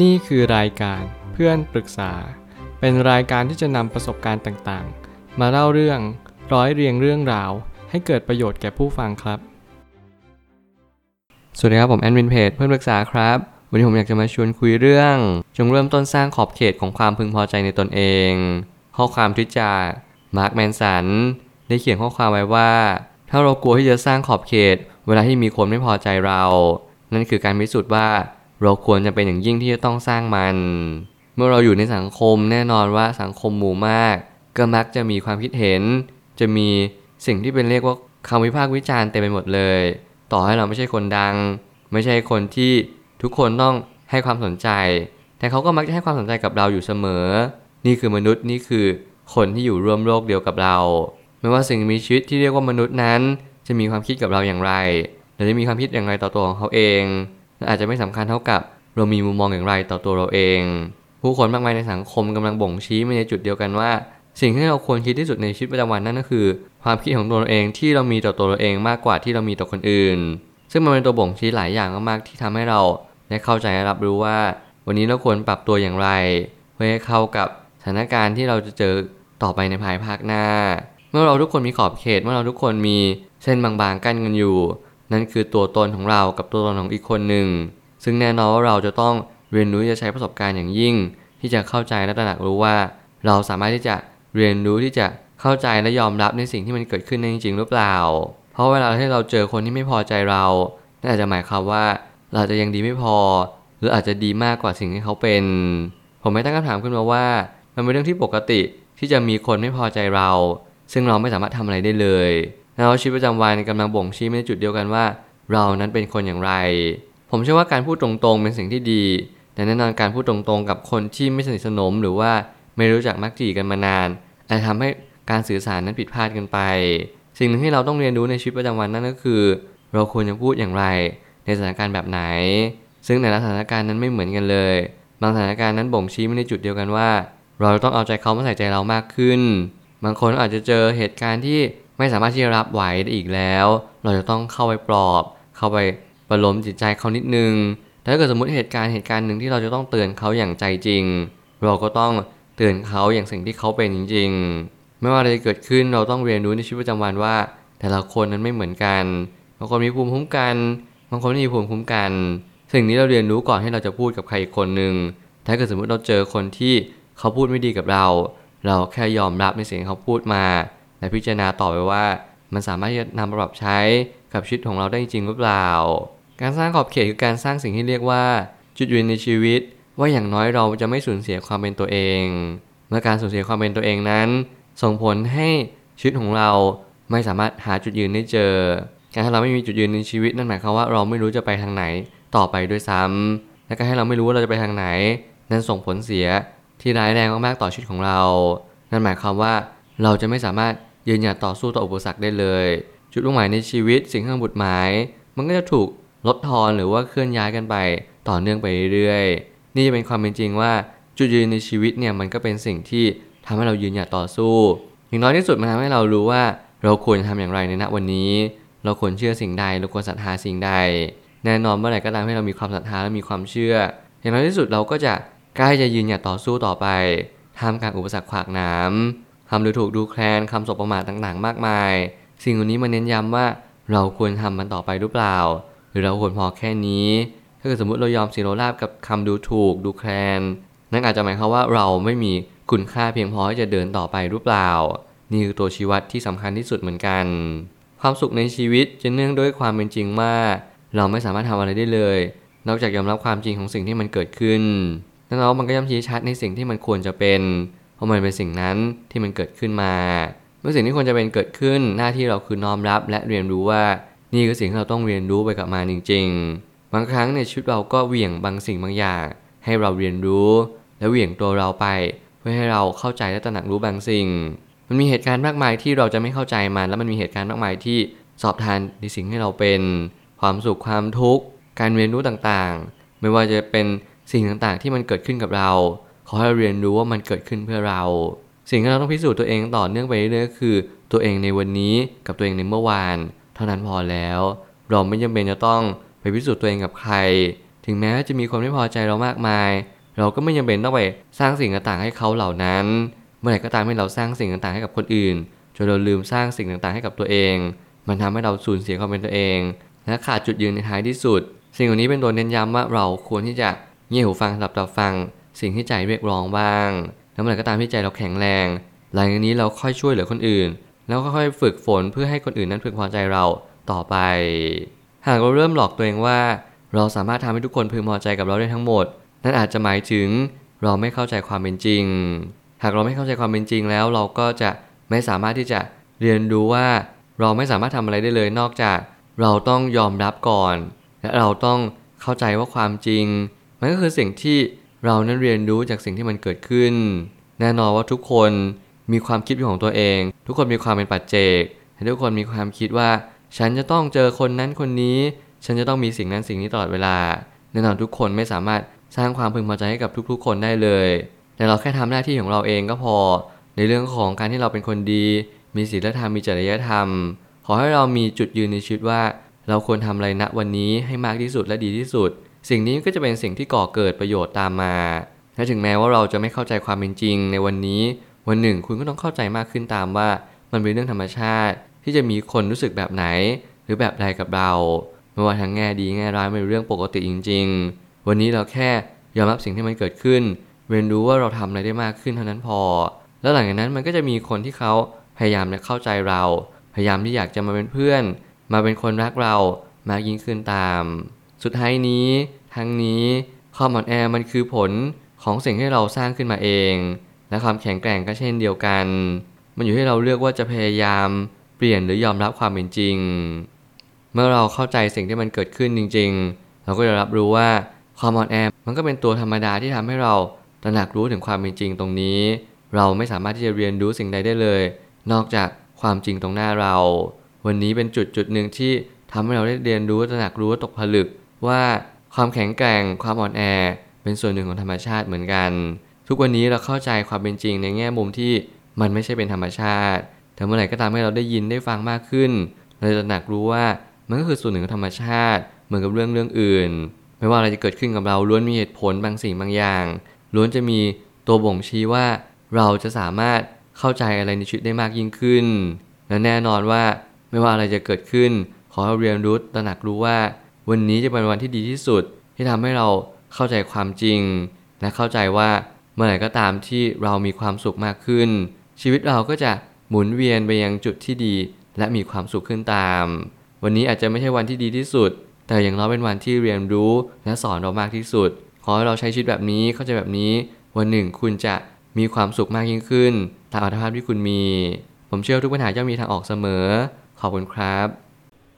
นี่คือรายการเพื่อนปรึกษา เป็นรายการที่จะนำประสบการณ์ต่างๆ มาเล่าเรื่องร้อยเรียงเรื่องราว ให้เกิดประโยชน์แก่ผู้ฟังครับ สวัสดีครับผมแอนวินเพจเพื่อนปรึกษาครับ วันนี้ผมอยากจะมาชวนคุยเรื่อง จงเริ่มต้นสร้างขอบเขตของความพึงพอใจในตนเอง ข้อความที่จากมาร์คแมนสันได้เขียนข้อความไว้ว่า ถ้าเรากลัวที่จะสร้างขอบเขต เวลาที่มีคนไม่พอใจเรา นั่นคือการพิสูจน์ว่า เราควรจะเป็นอย่างยิ่งที่จะต้องสร้างมัน เมื่อเราอยู่ในสังคมแน่นอนว่าสังคมหมู่มาก ก็มักจะมีความคิดเห็น จะมีสิ่งที่เป็นเรียกว่าคำวิพากษ์วิจารณ์เต็มไปหมดเลย ต่อให้เราไม่ใช่คนดัง ไม่ใช่คนที่ทุกคนต้องให้ความสนใจ แต่เขาก็มักจะให้ความสนใจกับเราอยู่เสมอ นี่คือมนุษย์นี่คือคนที่อยู่ร่วมโลกเดียวกับเรา ไม่ว่าสิ่งมีชีวิตที่เรียกว่ามนุษย์นั้น จะมีความคิดกับเราอย่างไรหรือจะมีความคิดอย่างไรต่อตัวของเขาเอง อาจจะไม่สำคัญเท่ากับเรามีมุมมองอย่างไรต่อตัวเราเอง ผู้คนมากมายในสังคมกำลังบ่งชี้มาในจุดเดียวกันว่า สิ่งที่เราควรคิดที่สุดในชีวิตประจำวันนั่นก็คือ ความคิดของตัวเราเองที่เรามีต่อตัวเราเองมากกว่าที่เรามีต่อคนอื่น ซึ่งมันเป็นตัวบ่งชี้หลายอย่างมากๆที่ทำให้เราได้เข้าใจและรับรู้ว่า วันนี้เราควรปรับตัวอย่างไร เพื่อให้เข้ากับสถานการณ์ที่เราจะเจอต่อไปในภายภาคหน้า เมื่อเราทุกคนมีขอบเขต เมื่อเราทุกคนมีเส้นบางๆกั้นกันอยู่ นั่นคือตัวตนของเรากับตัวตนของอีกคนหนึ่ง ซึ่งแน่นอนว่าเราจะต้องเรียนรู้จะใช้ประสบการณ์อย่างยิ่ง ที่จะเข้าใจและตระหนักรู้ว่า เราสามารถที่จะเรียนรู้ที่จะเข้าใจและยอมรับในสิ่งที่มันเกิดขึ้นในจริงๆหรือเปล่า เพราะเวลาที่เราเจอคนที่ไม่พอใจเรานั่นอาจจะหมายความว่าเราจะยังดีไม่พอ หรืออาจจะดีมากกว่าสิ่งที่เขาเป็น ผมไม่ตั้งคำถามขึ้นมาว่า มันเป็นเรื่องที่ปกติที่จะมีคนไม่พอใจเรา ซึ่งเราไม่สามารถทำอะไรได้เลย แล้วชีวิตประจำวันกำลังบ่งชี้ในจุดเดียวกันว่า เรานั้นเป็นคนอย่างไร ผมเชื่อว่าการพูดตรงๆเป็นสิ่งที่ดี แต่แน่นอนการพูดตรงๆ กับคนที่ไม่สนิทสนมหรือว่าไม่รู้จักมักจีกันมานาน อาจทำให้การสื่อสารนั้นผิดพลาดกันไป สิ่งหนึ่งที่เราต้องเรียนรู้ในชีวิตประจำวันนั่นก็คือ เราควรจะพูดอย่างไร ในสถานการณ์แบบไหน ซึ่งในสถานการณ์นั้นไม่เหมือนกันเลย บางสถานการณ์นั้นบ่งชี้ไม่ในจุดเดียวกันว่า เราต้องเอาใจเขามาใส่ใจเรามากขึ้น บางคนอาจจะเจอเหตุการณ์ที่ ไม่สามารถที่จะรับไหวได้อีกแล้ว เราจะต้องเข้าไปปลอบ เข้าไปประลมจิตใจเขานิดนึงแต่ถ้าเกิดสมมติเหตุการณ์เหตุการณ์หนึ่งที่เราจะต้องเตือนเขาอย่างใจจริง เราก็ต้องเตือนเขาอย่างสิ่งที่เขาเป็นจริง ๆ ไม่ว่าอะไรเกิดขึ้นเราต้องเรียนรู้ในชีวิตประจำวันว่า แต่ละคนนั้นไม่เหมือนกันบางคนมีภูมิคุ้มกันบางคนไม่มีภูมิคุ้มกัน สิ่งนี้เราเรียนรู้ก่อนให้เราจะพูดกับใครอีกคนหนึ่งถ้าเกิดสมมติเราเจอคนที่เขาพูดไม่ดีกับเรา เราแค่ยอมรับในสิ่งที่เขาพูดมา และพิจารณาต่อไปว่า มันสามารถจะนำมาปรับใช้กับชีวิตของเราได้จริงหรือเปล่า การสร้างขอบเขตคือการสร้างสิ่งที่เรียกว่า จุดยืนในชีวิต ว่าอย่างน้อยเราจะไม่สูญเสียความเป็นตัวเอง เมื่อการสูญเสียความเป็นตัวเองนั้น ส่งผลให้ชีวิตของเราไม่สามารถหาจุดยืนได้เจอ การที่เราไม่มีจุดยืนในชีวิตนั่นหมายความว่าเราไม่รู้จะไปทางไหนต่อไปด้วยซ้ำและการให้เราไม่รู้ว่าเราจะไปทางไหน นั้นส่งผลเสียที่ร้ายแรงมากๆต่อชีวิตของเรา นั่นหมายความว่าเราจะไม่สามารถ ยืนหยัดต่อสู้ต่ออุปสรรคได้เลย จุดมุ่งหมายในชีวิตสิ่งที่บุตรหมาย มันก็จะถูกลดทอนหรือว่าเคลื่อนย้ายกันไป ต่อเนื่องไปเรื่อยๆนี่จะเป็นความเป็นจริงว่าจุดยืนในชีวิตเนี่ยมันก็เป็นสิ่งที่ทำให้เรายืนหยัดต่อสู้ อย่างน้อยที่สุดมันทำให้เรารู้ว่า เราควรทำอย่างไรในณวันนี้ เราควรเชื่อสิ่งใดเราควรศรัทธาสิ่งใด แน่นอนเมื่อไหร่ก็ตามให้เรามีความศรัทธาและมีความเชื่อ อย่างน้อยที่สุดเราก็จะใกล้จะยืนหยัดต่อสู้ต่อไปท่ามกลางอุปสรรคขวากน้ำ คำดูถูกดูแคลนคำสบประมาทต่างๆ มากมาย สิ่งเหล่านี้มาเน้นย้ำว่าเราควรทำมันต่อไปหรือเปล่า หรือเราควรพอแค่นี้ ถ้าเกิดสมมติเรายอมสีโรราบกับคำดูถูกดูแคลนนั่นอาจจะหมายความว่าเราไม่มีคุณค่าเพียงพอที่จะเดินต่อไปหรือเปล่า นี่คือตัวชี้วัดที่สำคัญที่สุดเหมือนกัน ความสุขในชีวิตจะเนื่องด้วยความเป็นจริงว่า เราไม่สามารถทำอะไรได้เลย นอกจากยอมรับความจริงของสิ่งที่มันเกิดขึ้นแล้วมันก็ย้ำชี้ชัดในสิ่งที่มันควรจะเป็น ราะมันเป็นสิ่งนั้นที่มันเกิดขึ้นมา เมื่อสิ่งที่ควรจะเป็นเกิดขึ้นหน้าที่เราคือน้อมรับ และเรียนรู้ว่านี่คือสิ่งที่เราต้องเรียนรู้ไปกับมาจริง ๆ บางครั้งในชีวิตเราก็เหวี่ยงบางสิ่งบางอย่าง ให้เราเรียนรู้ และเหวี่ยงตัวเราไป เพื่อให้เราเข้าใจและตระหนักรู้บางสิ่ง มันมีเหตุการณ์มากมายที่เราจะไม่เข้าใจมัน แล้วมันมีเหตุการณ์มากมายที่สอบทานในสิ่งที่เราเป็น ความสุขความทุกข์การเรียนรู้ต่างๆ ไม่ว่าจะเป็นสิ่งต่างๆ ที่มันเกิดขึ้นกับเรา อให้เราเรียนรู้ว่ามันเกิดขึ้นเพื่อเรา สิ่งที่เราต้องพิสูจน์ตัวเองต่อเนื่องไปเรื่อยๆคือ ตัวเองในวันนี้กับตัวเองในเมื่อวาน เท่านั้นพอแล้ว เราไม่จำเป็นจะต้องไปพิสูจน์ตัวเองกับใคร ถึงแม้จะมีคนไม่พอใจเรามากมาย เราก็ไม่จำเป็นต้องไปสร้างสิ่งต่างๆให้เขาเหล่านั้น เมื่อไหร่ก็ตามให้เราสร้างสิ่งต่างๆให้กับคนอื่นจนเราลืมสร้างสิ่งต่างๆให้กับตัวเอง มันทำให้เราสูญเสียความเป็นตัวเอง และขาดจุดยืนในท้ายที่สุด สิ่งเหล่านี้เป็นตัวเน้นย้ำว่าเราควรที่จะเงี่ยหูฟังสำหรับรับฟัง สิ่งที่ใจเรียกร้องบ้างแล้วเมื่อไหร่ก็ตามที่ใจเราแข็งแรง หลังจากนี้เราค่อยช่วยเหลือคนอื่น แล้วก็ค่อยฝึกฝนเพื่อให้คนอื่นนั้นพึงพอใจเราต่อไป หากเราเริ่มหลอกตัวเองว่า เราสามารถทำให้ทุกคนพึงพอใจกับเราได้ทั้งหมด นั่นอาจจะหมายถึงเราไม่เข้าใจความเป็นจริง หากเราไม่เข้าใจความเป็นจริงแล้ว เราก็จะไม่สามารถที่จะเรียนรู้ว่าเราไม่สามารถทำอะไรได้เลยนอกจาก เราต้องยอมรับก่อน และเราต้องเข้าใจว่าความจริง มันก็คือสิ่งที่ เรานั้นเรียนรู้จากสิ่งที่มันเกิดขึ้น แน่นอนว่าทุกคนมีความคิดของตัวเอง ทุกคนมีความเป็นปัจเจกทุกคนมีความคิดว่า ฉันจะต้องเจอคนนั้นคนนี้ ฉันจะต้องมีสิ่งนั้นสิ่งนี้ตลอดเวลา แน่นอนทุกคนไม่สามารถสร้างความพึงพอใจให้กับทุกๆ คนได้เลย แต่เราแค่ทำหน้าที่ของเราเองก็พอ ในเรื่องของการที่เราเป็นคนดี มีศีลธรรม มีจริยธรรม ขอให้เรามีจุดยืนในชีวิตว่า เราควรทำอะไรณวันนี้ให้มากที่สุดและดีที่สุด สิ่งนี้ก็จะเป็นสิ่งที่ก่อเกิดประโยชน์ตามมาและถึงแม้ว่าเราจะไม่เข้าใจความเป็นจริง ในวันนี้วันหนึ่งคุณก็ต้องเข้าใจมากขึ้นตามว่ามันเป็นเรื่องธรรมชาติ ที่จะมีคนรู้สึกแบบไหน หรือแบบใดกับเราไม่ว่าทั้งแง่ดีแง่ร้ายเป็นเรื่องปกติจริง ๆ วันนี้เราแค่ยอมรับสิ่งที่มันเกิดขึ้น เรียนรู้ว่าเราทำอะไรได้มากขึ้นเท่านั้นพอ แล้วหลังจากนั้นมันก็จะมีคนที่เขาพยายามจะเข้าใจเรา พยายามที่อยากจะมาเป็นเพื่อน มาเป็นคนรักเรามากยิ่งขึ้นตาม สุดท้ายนี้ ทั้งนี้ความอ่อนแอมันคือผลของสิ่งที่เราสร้างขึ้นมาเอง และความแข็งแกร่งก็เช่นเดียวกัน มันอยู่ที่เราเลือกว่าจะพยายามเปลี่ยนหรือยอมรับความเป็นจริง เมื่อเราเข้าใจสิ่งที่มันเกิดขึ้นจริง ๆ เราก็จะรับรู้ว่าความอ่อนแอมันก็เป็นตัวธรรมดาที่ทำให้เราตระหนักรู้ถึงความเป็นจริงตรงนี้ เราไม่สามารถที่จะเรียนรู้สิ่งใดได้เลย นอกจากความจริงตรงหน้าเรา วันนี้เป็นจุดจุดหนึ่งที่ทำให้เราได้เรียนรู้ตระหนักรู้ตกผลึก ว่าความแข็งแกร่งความอ่อนแอ เป็นส่วนหนึ่งของธรรมชาติเหมือนกัน ทุกวันนี้เราเข้าใจความเป็นจริงในแง่มุมที่มันไม่ใช่เป็นธรรมชาติ แต่เมื่อไหร่ก็ตามให้เราได้ยินได้ฟังมากขึ้นเราจะหนักรู้ว่ามันก็คือส่วนหนึ่งของธรรมชาติ เหมือนกับเรื่องเรื่องอื่น ไม่ว่าอะไรจะเกิดขึ้นกับเราล้วนมีเหตุผลบางสิ่งบางอย่างล้วนจะมีตัวบ่งชี้ว่าเราจะสามารถเข้าใจอะไรในชีวิตได้มากยิ่งขึ้น และแน่นอนว่าไม่ว่าอะไรจะเกิดขึ้น ขอให้เรียนรู้ตระหนักรู้ว่า วันนี้จะเป็นวันที่ดีที่สุดที่ทำให้เราเข้าใจความจริง และเข้าใจว่าเมื่อไหร่ก็ตามที่เรามีความสุขมากขึ้น ชีวิตเราก็จะหมุนเวียนไปยังจุดที่ดี และมีความสุขขึ้นตาม วันนี้อาจจะไม่ใช่วันที่ดีที่สุด แต่อย่างน้อยเป็นวันที่เรียนรู้และสอนเรามากที่สุด ขอให้เราใช้ชีวิตแบบนี้เข้าใจแบบนี้ วันหนึ่งคุณจะมีความสุขมากยิ่งขึ้นตามอัตภาพที่คุณมี ผมเชื่อทุกปัญหาย่อมมีทางออกเสมอ ขอบคุณครับ